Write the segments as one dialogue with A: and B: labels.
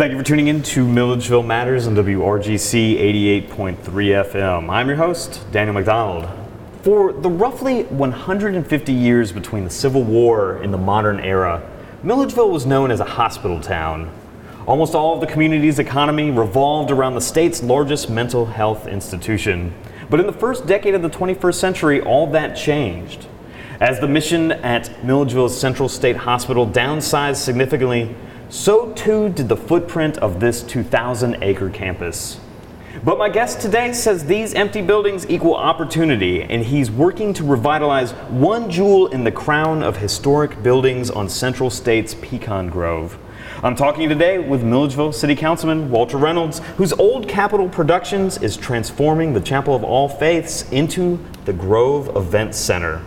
A: Thank you for tuning in to Milledgeville Matters on WRGC 88.3 FM. I'm your host, Daniel McDonald. For the roughly 150 years between the Civil War and the modern era, Milledgeville was known as a hospital town. Almost all of the community's economy revolved around the state's largest mental health institution. But in the first decade of the 21st century, all that changed. As the mission at Milledgeville's Central State Hospital downsized significantly, so too did the footprint of this 2,000 acre campus. But my guest today says these empty buildings equal opportunity, and he's working to revitalize one jewel in the crown of historic buildings on Central State's Pecan Grove. I'm talking today with Milledgeville City Councilman Walter Reynolds, whose Old Capital Productions is transforming the Chapel of All Faiths into the Grove Event Center.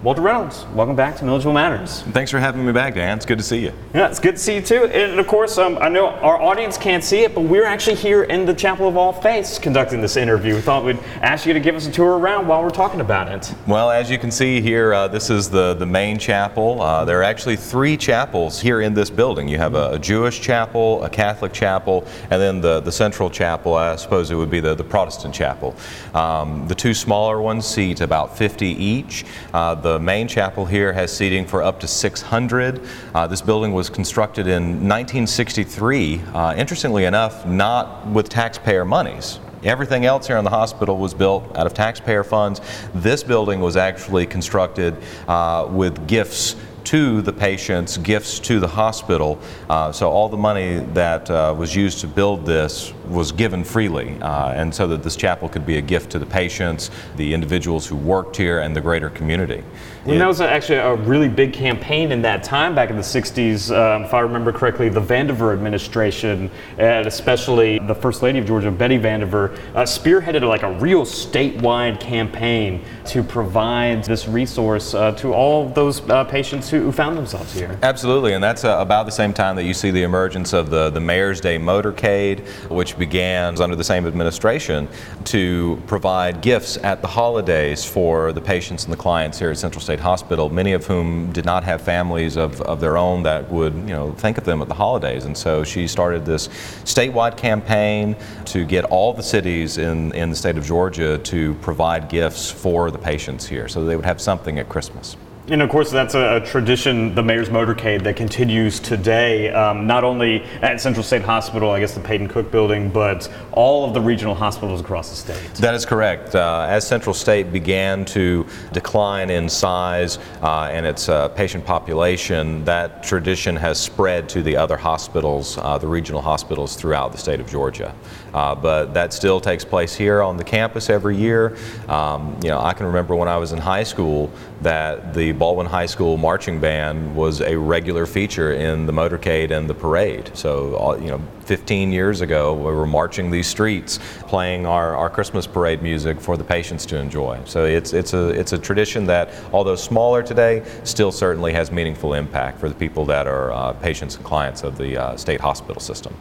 A: Walter Reynolds, welcome back to Milledgeville Matters.
B: Thanks for having me back, Dan. It's good to see you.
A: Yeah, it's good to see you too. And of course, um, I know our audience can't see it, but we're actually here in the Chapel of All Faiths conducting this interview. We thought we'd ask you to give us a tour around while we're talking about it.
B: Well, as you can see here, uh, this is the, the main chapel. Uh, there are actually three chapels here in this building. You have a, a, Jewish chapel, a Catholic chapel, and then the, the central chapel, I suppose it would be the, the Protestant chapel. Um, the two smaller ones seat about 50 each. Uh, the main chapel here has seating for up to 600. Uh, this building was constructed in 1963, uh, interestingly enough, not with taxpayer monies. Everything else here in the hospital was built out of taxpayer funds. This building was actually constructed uh, with gifts to the patients, gifts to the hospital. Uh, so all the money that uh, was used to build this was given freely, uh, and so that this chapel could be a gift to the patients, the individuals who worked here, and the greater community.
A: And that was actually a really big campaign in that time back in the 60s, um, if I remember correctly, the Vandiver administration, and especially the First Lady of Georgia, Betty Vandiver, uh, spearheaded like a real statewide campaign to provide this resource uh, to all those uh, patients who, who, found themselves here.
B: Absolutely, and that's uh, about the same time that you see the emergence of the, the Mayor's Day motorcade, which began under the same administration to provide gifts at the holidays for the patients and the clients here at Central State Hospital, many of whom did not have families of, of their own that would, you know, think of them at the holidays. And so she started this statewide campaign to get all the cities in, in the state of Georgia to provide gifts for the patients here so they would have something at Christmas.
A: And of course, that's a, a, tradition, the mayor's motorcade, that continues today, um, not only at Central State Hospital, I guess the Peyton Cook building, but all of the regional hospitals across the state.
B: That is correct. Uh, as Central State began to decline in size uh, and its uh, patient population, that tradition has spread to the other hospitals, uh, the regional hospitals throughout the state of Georgia. Uh, but that still takes place here on the campus every year. Um, you know, I can remember when I was in high school that the Baldwin High School marching band was a regular feature in the motorcade and the parade. So, you know, 15 years ago, we were marching these streets, playing our, our Christmas parade music for the patients to enjoy. So it's, it's, a, it's a tradition that, although smaller today, still certainly has meaningful impact for the people that are uh, patients and clients of the uh, state hospital system.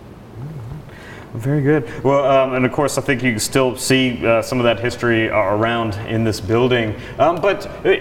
A: Very good. Well, um, and of course, I think you can still see uh, some of that history around in this building. Um, but uh,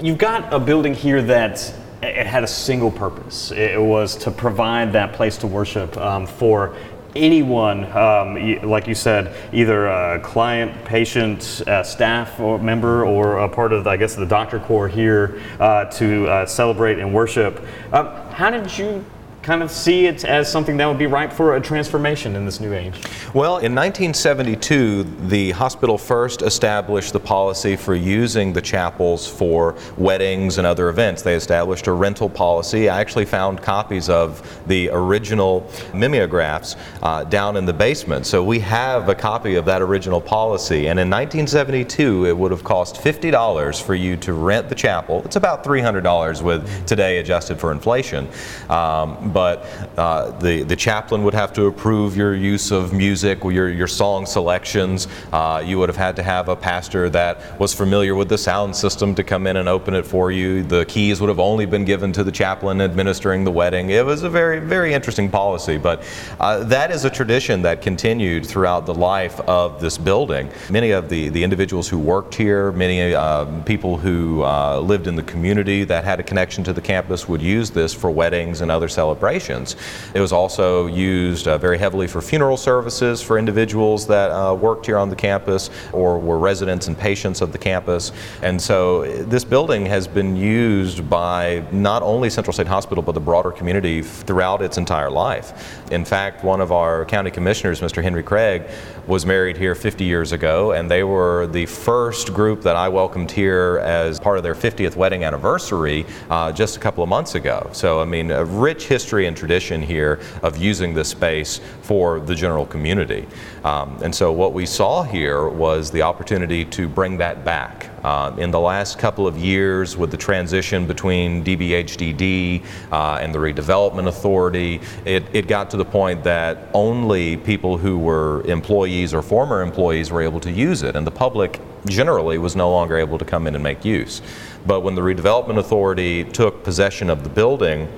A: you've got a building here that it had a single purpose. It was to provide that place to worship um, for anyone, um, like you said, either a client, patient, uh, staff or member, or a part of, I guess, the doctor corps here uh, to uh, celebrate and worship. Um, how did you kind of see it as something that would be ripe for a transformation in this new age?
B: Well, in 1972, the hospital first established the policy for using the chapels for weddings and other events. They established a rental policy. I actually found copies of the original mimeographs uh, down in the basement. So we have a copy of that original policy. And in 1972, it would have cost $50 for you to rent the chapel. It's about $300 with today adjusted for inflation. Um, but uh, the, the chaplain would have to approve your use of music, your, your song selections. Uh, you would have had to have a pastor that was familiar with the sound system to come in and open it for you. The keys would have only been given to the chaplain administering the wedding. It was a very, very interesting policy, but uh, that is a tradition that continued throughout the life of this building. Many of the, the individuals who worked here, many uh, people who uh, lived in the community that had a connection to the campus would use this for weddings and other celebrations celebrations. It was also used uh, very heavily for funeral services for individuals that uh, worked here on the campus or were residents and patients of the campus. And so this building has been used by not only Central State Hospital but the broader community throughout its entire life. In fact, one of our county commissioners, Mr. Henry Craig, was married here 50 years ago, and they were the first group that I welcomed here as part of their 50th wedding anniversary uh, just a couple of months ago. So, I mean, a rich history and tradition here of using this space for the general community. Um, and so, what we saw here was the opportunity to bring that back. Uh, in the last couple of years, with the transition between DBHDD uh, and the Redevelopment Authority, it, it got to the point that only people who were employees or former employees were able to use it, and the public generally was no longer able to come in and make use. But when the Redevelopment Authority took possession of the building,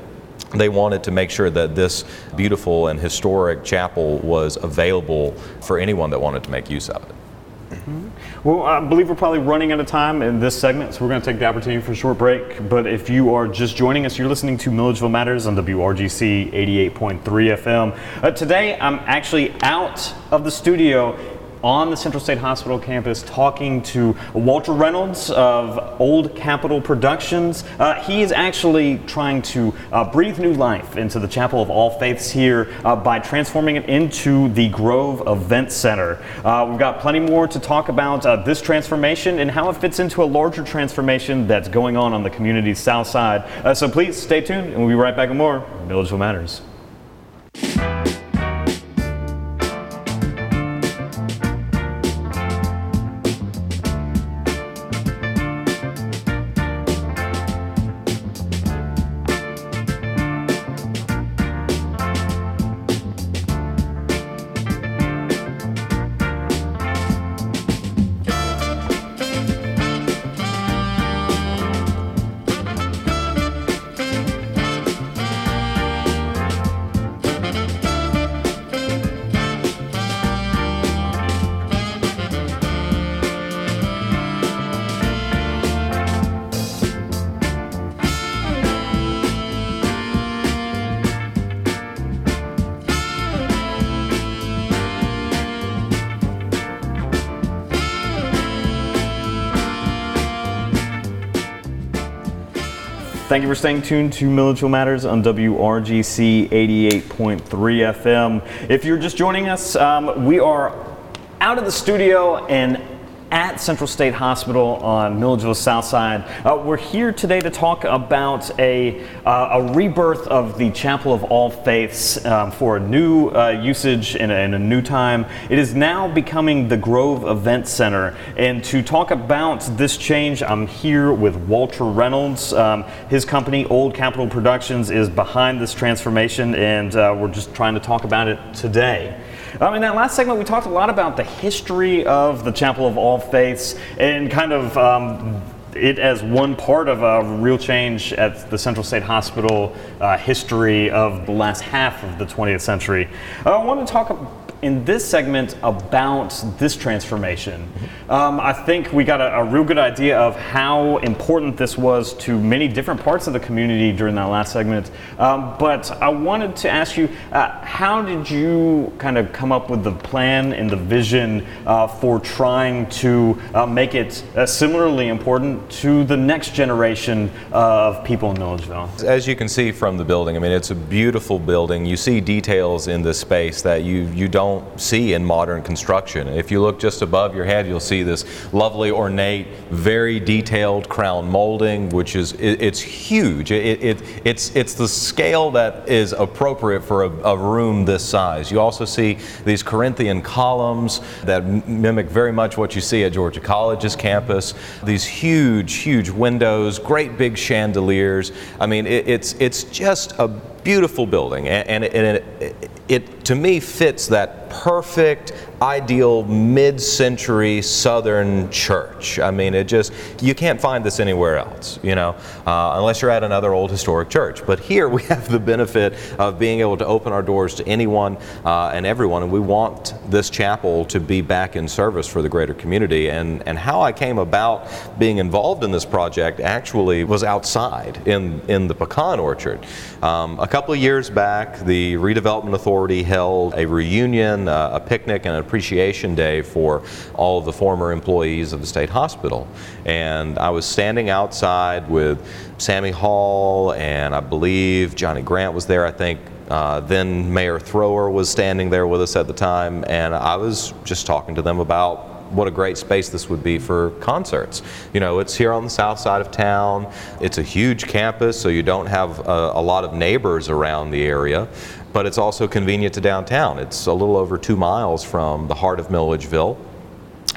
B: they wanted to make sure that this beautiful and historic chapel was available for anyone that wanted to make use of it.
A: Well, I believe we're probably running out of time in this segment, so we're going to take the opportunity for a short break. But if you are just joining us, you're listening to Milledgeville Matters on WRGC 88.3 FM. Uh, today, I'm actually out of the studio on the Central State Hospital campus talking to Walter Reynolds of Old Capital Productions. Uh, he is actually trying to uh, breathe new life into the Chapel of All Faiths here uh, by transforming it into the Grove Event Center. Uh, we've got plenty more to talk about uh, this transformation and how it fits into a larger transformation that's going on on the community's south side. Uh, so please stay tuned and we'll be right back with more Milledgeville Matters. Thank you for staying tuned to Milledgeville Matters on WRGC 88.3 FM. If you're just joining us, um, we are out of the studio and at Central State Hospital on Milledgeville's South Side. Uh, we're here today to talk about a, uh, a rebirth of the Chapel of All Faiths um, for a new uh, usage in a, a, new time. It is now becoming the Grove Event Center. And to talk about this change, I'm here with Walter Reynolds. Um, his company, Old Capital Productions, is behind this transformation, and uh, we're just trying to talk about it today. Um, in that last segment, we talked a lot about the history of the Chapel of All Faiths and kind of um, it as one part of a real change at the Central State Hospital uh, history of the last half of the 20th century. Uh, I want to talk in this segment about this transformation. Um, I think we got a, a, real good idea of how important this was to many different parts of the community during that last segment. Um, but I wanted to ask you, uh, how did you kind of come up with the plan and the vision uh, for trying to uh, make it uh, similarly important to the next generation of people in Milledgeville?
B: As you can see from the building, I mean, it's a beautiful building. You see details in this space that you, you don't don't see in modern construction. If you look just above your head, you'll see this lovely, ornate, very detailed crown molding, which is it, it's huge. It, it, it's it's the scale that is appropriate for a, a, room this size. You also see these Corinthian columns that mimic very much what you see at Georgia College's campus. These huge, huge windows, great big chandeliers. I mean, it's it's just a beautiful building, and, and, it, it to me fits that perfect ideal mid-century southern church. I mean it just you can't find this anywhere else you know uh, unless you're at another old historic church. But here we have the benefit of being able to open our doors to anyone uh, and everyone and we want this chapel to be back in service for the greater community. And and how i came about being involved in this project actually was outside in in the pecan orchard. Um, a couple of years back the redevelopment authority held a reunion uh, a picnic and a appreciation day for all of the former employees of the state hospital. And I was standing outside with Sammy Hall, and I believe Johnny Grant was there, I think. Uh, then Mayor Thrower was standing there with us at the time, and I was just talking to them about what a great space this would be for concerts. You know, it's here on the south side of town. It's a huge campus, so you don't have a, a lot of neighbors around the area but it's also convenient to downtown. It's a little over two miles from the heart of Milledgeville.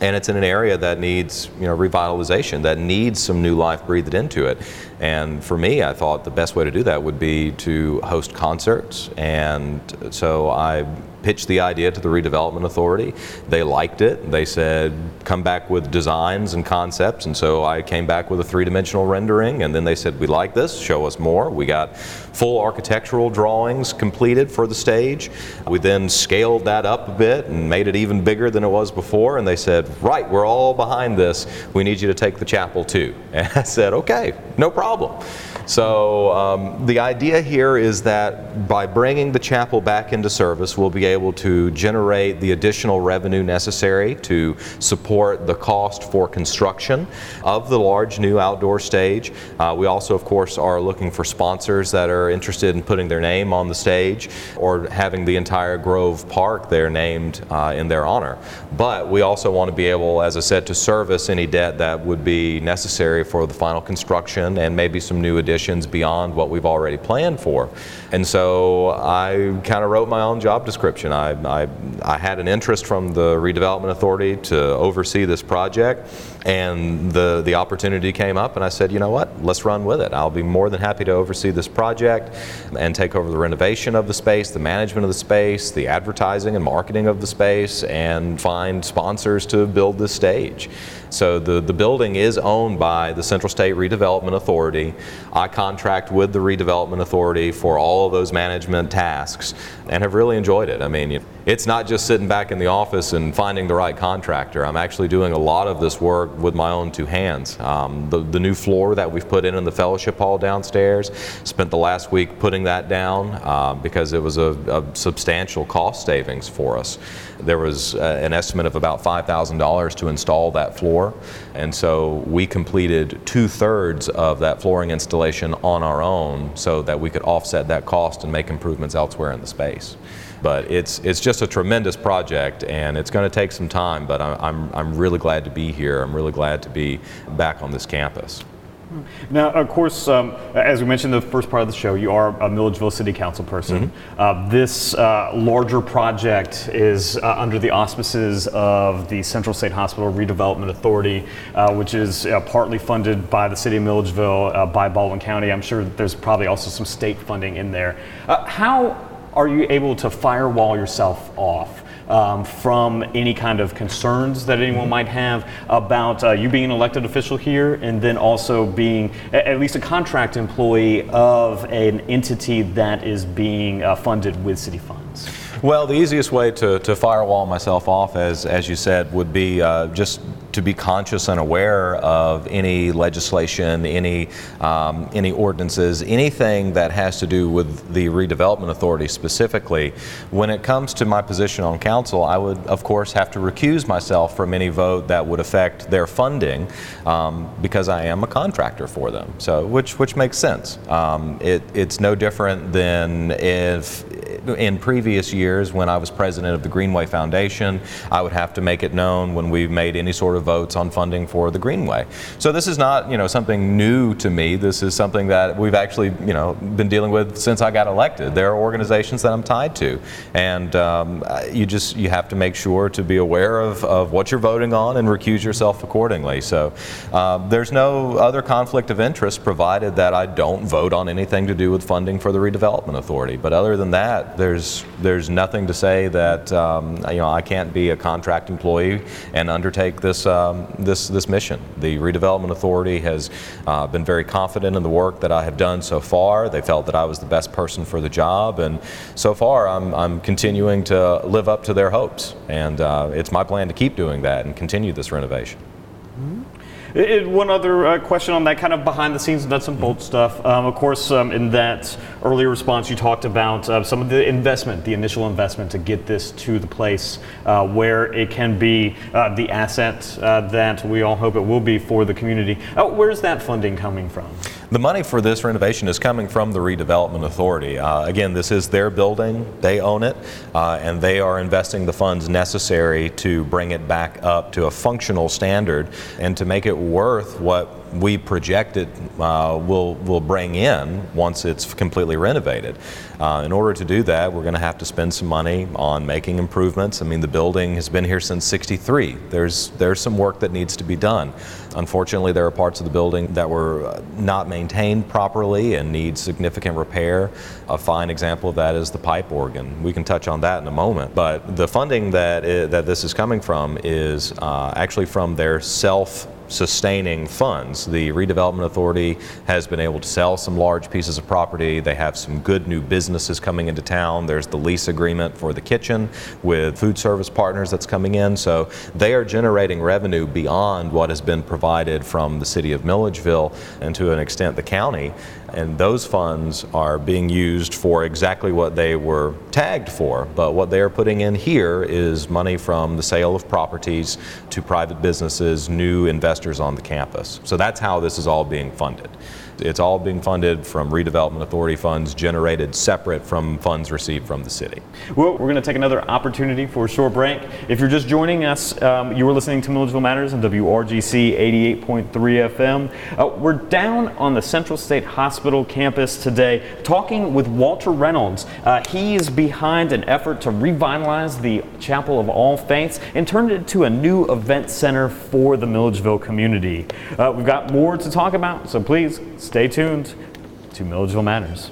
B: And it's in an area that needs, you know, revitalization, that needs some new life breathed into it. And for me, I thought the best way to do that would be to host concerts. And so I pitched the idea to the redevelopment authority. They liked it. They said, come back with designs and concepts. And so I came back with a three dimensional rendering. And then they said, we like this, show us more. We got full architectural drawings completed for the stage. We then scaled that up a bit and made it even bigger than it was before. And they said, right, we're all behind this. We need you to take the chapel too. And I said, okay, no problem. So um, the idea here is that by bringing the chapel back into service, we'll be able to generate the additional revenue necessary to support the cost for construction of the large new outdoor stage. Uh, we also, of course, are looking for sponsors that are interested in putting their name on the stage or having the entire Grove Park there named uh, in their honor. But we also want to be able, as I said, to service any debt that would be necessary for the final construction and maybe some new additions beyond what we've already planned for. And so I kind of wrote my own job description. I, I, I had an interest from the redevelopment authority to oversee this project, and the, the opportunity came up, and I said, you know what, let's run with it. I'll be more than happy to oversee this project and take over the renovation of the space, the management of the space, the advertising and marketing of the space, and find sponsors to build this stage. So the, the building is owned by the Central State Redevelopment Authority. I contract with the Redevelopment Authority for all of those management tasks and have really enjoyed it. I mean, it's not just sitting back in the office and finding the right contractor. I'm actually doing a lot of this work with my own two hands. Um, the, the new floor that we've put in in the fellowship hall downstairs, spent the last week putting that down uh, because it was a, a, substantial cost savings for us. There was uh, an estimate of about $5,000 to install that floor, and so we completed two thirds of that flooring installation on our own so that we could offset that cost and make improvements elsewhere in the space. But it's, it's just a tremendous project and it's going to take some time, but I'm, I'm, I'm really glad to be here. I'm really glad to be back on this campus.
A: Now, of course, um, as we mentioned in the first part of the show, you are a Milledgeville City Council person. Mm-hmm. Uh, this uh, larger project is uh, under the auspices of the Central State Hospital Redevelopment Authority, uh, which is uh, partly funded by the City of Milledgeville, uh, by Baldwin County. I'm sure there's probably also some state funding in there. how are you able to firewall yourself off? Um, from any kind of concerns that anyone might have about uh, you being an elected official here and then also being a- at least a contract employee of an entity that is being uh, funded with city funds?
B: Well, the easiest way to, to firewall myself off, as, as you said, would be uh, just to be conscious and aware of any legislation, any um, any ordinances, anything that has to do with the redevelopment authority specifically. When it comes to my position on council, I would of course have to recuse myself from any vote that would affect their funding um, because I am a contractor for them. So which which makes sense. Um, it, it's no different than if in previous years when I was president of the Greenway Foundation, I would have to make it known when we made any sort of votes on funding for the Greenway. So this is not, you know, something new to me. This is something that we've actually, you know, been dealing with since I got elected. There are organizations that I'm tied to, and um, you just you have to make sure to be aware of, of what you're voting on and recuse yourself accordingly. So uh, there's no other conflict of interest provided that I don't vote on anything to do with funding for the redevelopment authority. But other than that, there's there's nothing to say that um, you know I can't be a contract employee and undertake this um, this this mission. The redevelopment authority has uh, been very confident in the work that I have done so far. They felt that I was the best person for the job, and so far I'm I'm continuing to live up to their hopes. And uh, it's my plan to keep doing that and continue this renovation.
A: It, one other uh, question on that kind of behind the scenes nuts and bolts stuff. Um, of course, um, in that earlier response, you talked about uh, some of the investment, the initial investment to get this to the place uh, where it can be uh, the asset uh, that we all hope it will be for the community. Uh, where's that funding coming from?
B: The money for this renovation is coming from the redevelopment authority. Uh, again, this is their building, they own it, uh, and they are investing the funds necessary to bring it back up to a functional standard and to make it worth what we project it uh, will will bring in once it's completely renovated. Uh, in order to do that, we're going to have to spend some money on making improvements. I mean, the building has been here since '63. There's there's some work that needs to be done. Unfortunately, there are parts of the building that were uh, not maintained properly and need significant repair. A fine example of that is the pipe organ. We can touch on that in a moment. But the funding that that this is coming from is uh, actually from their self sustaining funds. The redevelopment authority has been able to sell some large pieces of property. They have some good new businesses coming into town. There's the lease agreement for the kitchen with food service partners that's coming in. So they are generating revenue beyond what has been provided from the city of Milledgeville and to an extent the county. And those funds are being used for exactly what they were tagged for. But what they are putting in here is money from the sale of properties to private businesses, new investors on the campus. So that's how this is all being funded. It's all being funded from redevelopment authority funds generated separate from funds received from the city.
A: Well, we're going to take another opportunity for a short break. If you're just joining us, um, you are listening to Milledgeville Matters on WRGC 88.3 FM. Uh, we're down on the Central State Hospital campus today talking with Walter Reynolds. Uh, he is behind an effort to revitalize the Chapel of All Faiths and turn it into a new event center for the Milledgeville community. Uh, we've got more to talk about, so please Stay tuned to Milledgeville Matters.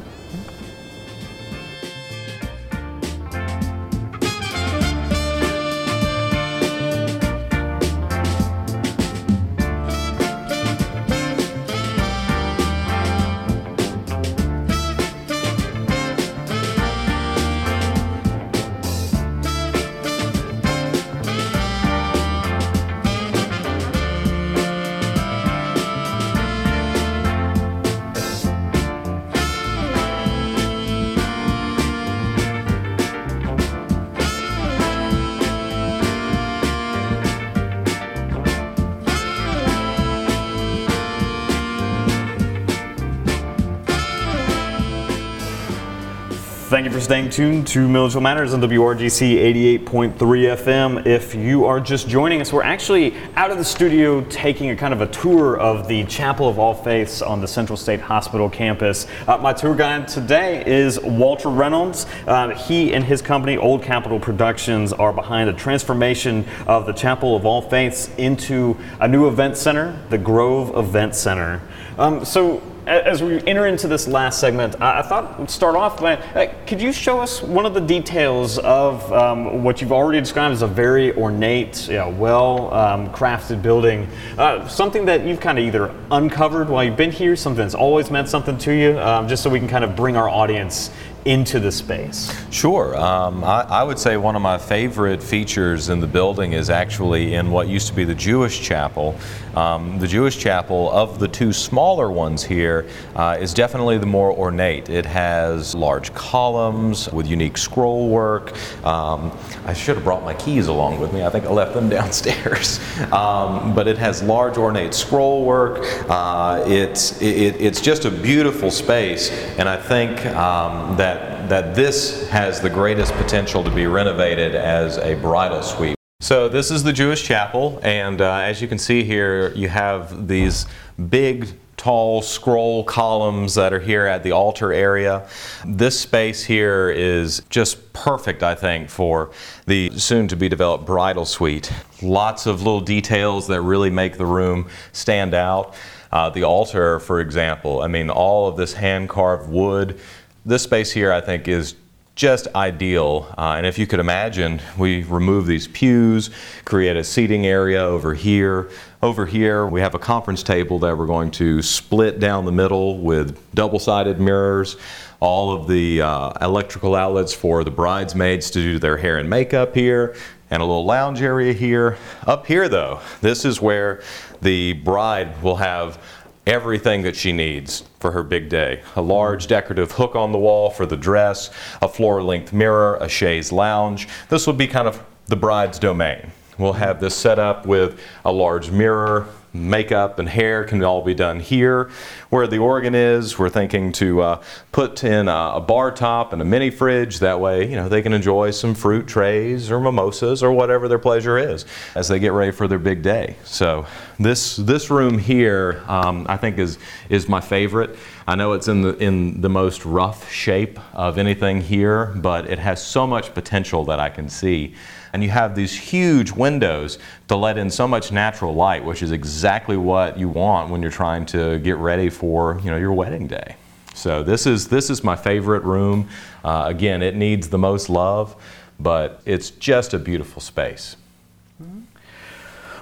A: Thank you for staying tuned to Milledgeville Matters on WRGC 88.3 FM. If you are just joining us, we're actually out of the studio taking a kind of a tour of the Chapel of All Faiths on the Central State Hospital campus. Uh, my tour guide today is Walter Reynolds. Uh, he and his company, Old Capital Productions, are behind the transformation of the Chapel of All Faiths into a new event center, the Grove Event Center. Um, so, as we enter into this last segment, I, thought we'd start off by uh, could you show us one of the details of um, what you've already described as a very ornate, you know, well um, crafted building? Uh, something that you've kind of either uncovered while you've been here, something that's always meant something to you, um, just so we can kind of bring our audience into the space?
B: Sure. Um, I, I, would say one of my favorite features in the building is actually in what used to be the Jewish chapel. Um, the Jewish chapel, of the two smaller ones here, uh, is definitely the more ornate. It has large columns with unique scroll work. Um, I should have brought my keys along with me. I think I left them downstairs. Um, but it has large ornate scroll work. Uh, it's, it, it's just a beautiful space, and I think um, that that, this has the greatest potential to be renovated as a bridal suite. So this is the Jewish chapel, and uh, as you can see here, you have these big tall scroll columns that are here at the altar area. This space here is just perfect, I think, for the soon to be developed bridal suite. Lots of little details that really make the room stand out. Uh, the altar, for example, I mean, all of this hand carved wood this space here, I think, is just ideal. Uh, and if you could imagine, we remove these pews, create a seating area over here. Over here, we have a conference table that we're going to split down the middle with double sided mirrors. All of the uh, electrical outlets for the bridesmaids to do their hair and makeup here, and a little lounge area here. Up here, though, this is where the bride will have everything that she needs for her big day. A large decorative hook on the wall for the dress, a floor length mirror, a chaise lounge. This would be kind of the bride's domain. We'll have this set up with a large mirror, makeup and hair can all be done here. Where the organ is, we're thinking to uh, put in a, a, bar top and a mini fridge. That way, you know, they can enjoy some fruit trays or mimosas or whatever their pleasure is as they get ready for their big day. So this this room here, um, I think is is my favorite. I know it's in the in the most rough shape of anything here, but it has so much potential that I can see and you have these huge windows to let in so much natural light, which is exactly what you want when you're trying to get ready for you know your wedding day. So this is this is my favorite room. Uh, again, it needs the most love, but it's just a beautiful space.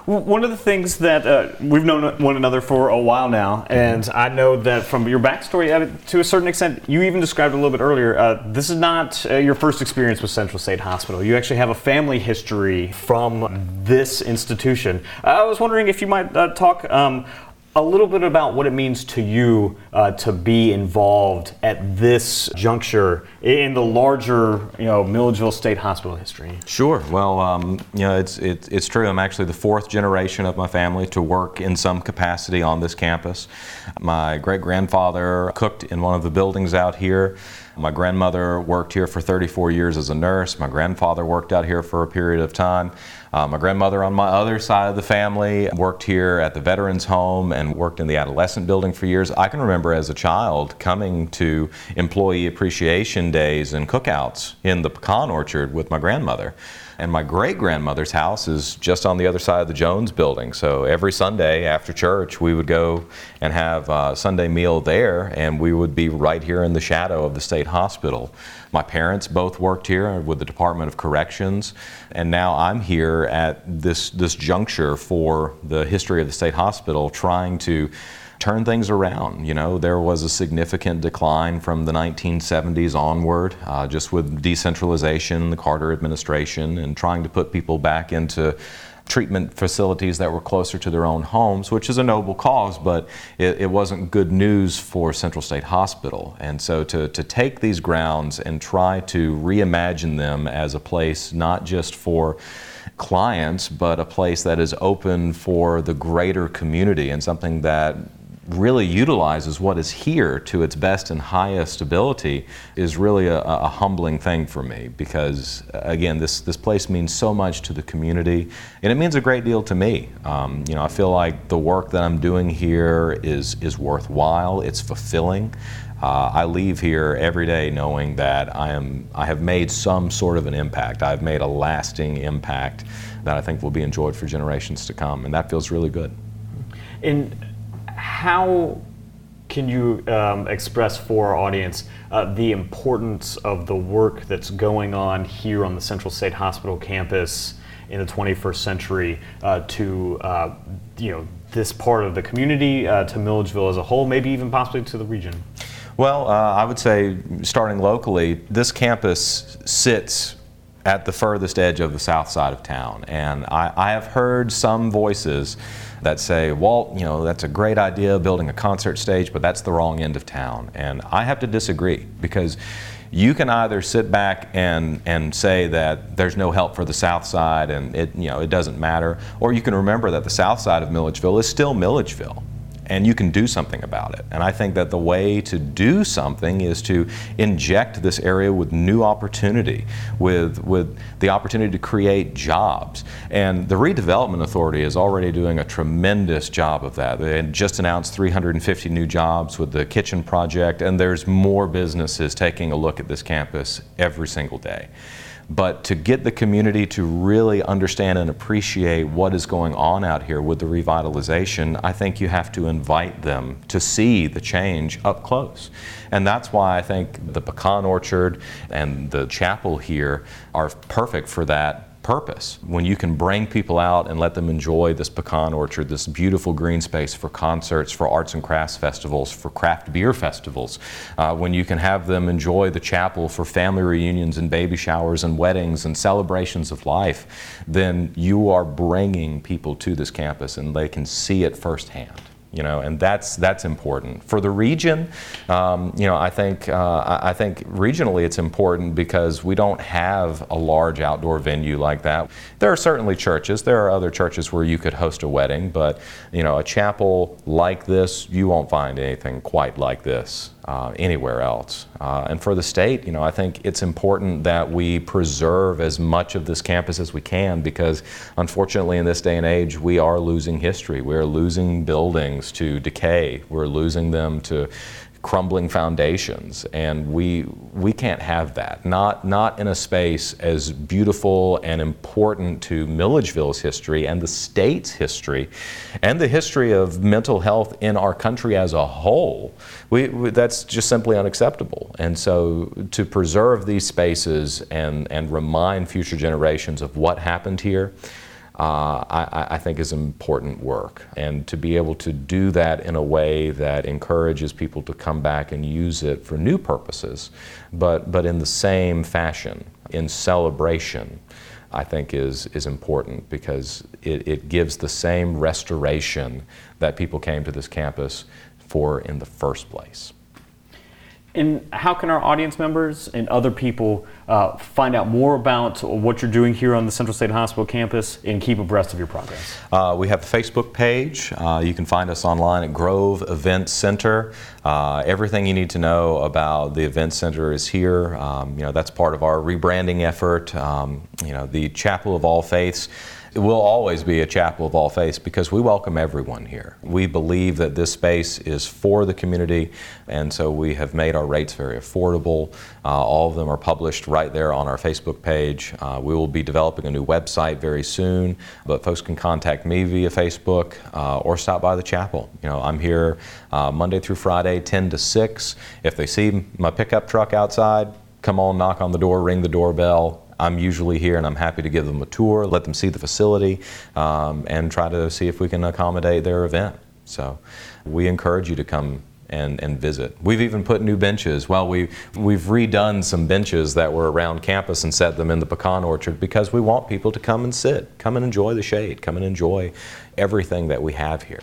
A: One of the things that uh, we've known one another for a while now, and I know that from your backstory, uh, to a certain extent, you even described a little bit earlier. Uh, this is not uh, your first experience with Central State Hospital. You actually have a family history from this institution. I was wondering if you might uh, talk um, a little bit about what it means to you uh, to be involved at this juncture in the larger, you know, Milledgeville State Hospital history.
B: Sure. Well, um, you know, it's, it, it's true. I'm actually the fourth generation of my family to work in some capacity on this campus. My great grandfather cooked in one of the buildings out here. My grandmother worked here for 34 years as a nurse. My grandfather worked out here for a period of time. Uh, my grandmother on my other side of the family worked here at the Veterans Home and worked in the adolescent building for years. I can remember as a child coming to employee appreciation days and cookouts in the pecan orchard with my grandmother. And my great grandmother's house is just on the other side of the Jones building. So every Sunday after church, we would go and have a Sunday meal there, and we would be right here in the shadow of the state hospital. My parents both worked here with the Department of Corrections, and now I'm here at this, this juncture for the history of the state hospital trying to turn things around. You know, there was a significant decline from the 1970s onward, uh, just with decentralization, the Carter administration, and trying to put people back into treatment facilities that were closer to their own homes, which is a noble cause, but it, it, wasn't good news for Central State Hospital. And so to, to take these grounds and try to reimagine them as a place not just for clients, but a place that is open for the greater community and something that really utilizes what is here to its best and highest ability is really a, a, humbling thing for me because again this, this place means so much to the community and it means a great deal to me. Um, you know I feel like the work that I'm doing here is is worthwhile. It's fulfilling. Uh, I leave here every day knowing that I am I have made some sort of an impact. I've made a lasting impact that I think will be enjoyed for generations to come and that feels really good.
A: And how can you um, express for our audience uh, the importance of the work that's going on here on the Central State Hospital campus in the 21st century uh, to uh, you know this part of the community, uh, to Milledgeville as a whole, maybe even possibly to the region?
B: Well, uh, I would say starting locally, this campus sits at the furthest edge of the south side of town, and I, I have heard some voices that say, Walt, you know, that's a great idea building a concert stage, but that's the wrong end of town. And I have to disagree because you can either sit back and, and say that there's no help for the south side and it, you know, it doesn't matter, or you can remember that the south side of Milledgeville is still Milledgeville and you can do something about it. And I think that the way to do something is to inject this area with new opportunity, with, with the opportunity to create jobs. And the Redevelopment Authority is already doing a tremendous job of that. They just announced 350 new jobs with the kitchen project, and there's more businesses taking a look at this campus every single day. But to get the community to really understand and appreciate what is going on out here with the revitalization, I think you have to invite them to see the change up close. And that's why I think the pecan orchard and the chapel here are perfect for that purpose. When you can bring people out and let them enjoy this pecan orchard, this beautiful green space for concerts, for arts and crafts festivals, for craft beer festivals, uh, when you can have them enjoy the chapel for family reunions and baby showers and weddings and celebrations of life, then you are bringing people to this campus and they can see it firsthand you know, and that's that's important for the region. Um, you know, I think uh, I think regionally it's important because we don't have a large outdoor venue like that. There are certainly churches. There are other churches where you could host a wedding, but you know, a chapel like this, you won't find anything quite like this uh, anywhere else. Uh, and for the state, you know, I think it's important that we preserve as much of this campus as we can because unfortunately in this day and age we are losing history. We're losing buildings to decay. We're losing them to crumbling foundations and we we can't have that. Not not in a space as beautiful and important to Milledgeville's history and the state's history and the history of mental health in our country as a whole. We, we, that's just simply unacceptable. And so to preserve these spaces and and remind future generations of what happened here uh, I, I, think is important work. And to be able to do that in a way that encourages people to come back and use it for new purposes, but, but in the same fashion, in celebration, I think is, is important because it, it gives the same restoration that people came to this campus for in the first place.
A: And how can our audience members and other people uh, find out more about what you're doing here on the Central State Hospital campus and keep abreast of your progress?
B: Uh, we have a Facebook page. Uh, you can find us online at Grove Event Center. Uh, everything you need to know about the Event Center is here. Um, you know that's part of our rebranding effort. Um, you know the Chapel of All Faiths it will always be a chapel of all faiths because we welcome everyone here. We believe that this space is for the community, and so we have made our rates very affordable. Uh, all of them are published right there on our Facebook page. Uh, we will be developing a new website very soon, but folks can contact me via Facebook uh, or stop by the chapel. You know, I'm here uh, Monday through Friday, 10 to 6. If they see my pickup truck outside, come on, knock on the door, ring the doorbell I'm usually here and I'm happy to give them a tour, let them see the facility, um, and try to see if we can accommodate their event. So we encourage you to come and, and visit. We've even put new benches. Well, we, we've redone some benches that were around campus and set them in the pecan orchard because we want people to come and sit, come and enjoy the shade, come and enjoy everything that we have here.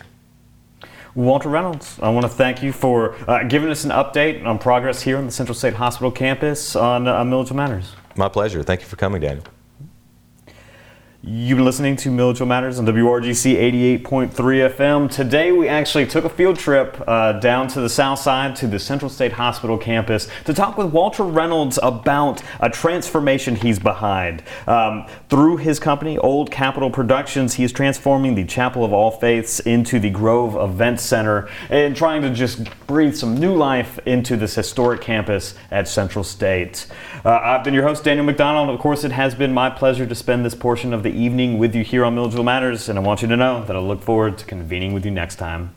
A: Walter Reynolds, I want to thank you for uh, giving us an update on progress here on the Central State Hospital campus on uh, Matters.
B: My pleasure. Thank you for coming, Daniel.
A: You've been listening to Milledgeville Matters on WRGC 88.3 FM. Today we actually took a field trip uh, down to the south side to the Central State Hospital campus to talk with Walter Reynolds about a transformation he's behind. Um, through his company, Old Capital Productions, he is transforming the Chapel of All Faiths into the Grove Event Center and trying to just breathe some new life into this historic campus at Central State. Uh, I've been your host, Daniel McDonald. Of course, it has been my pleasure to spend this portion of the evening with you here on Milledgeville Matters, and I want you to know that I look forward to convening with you next time.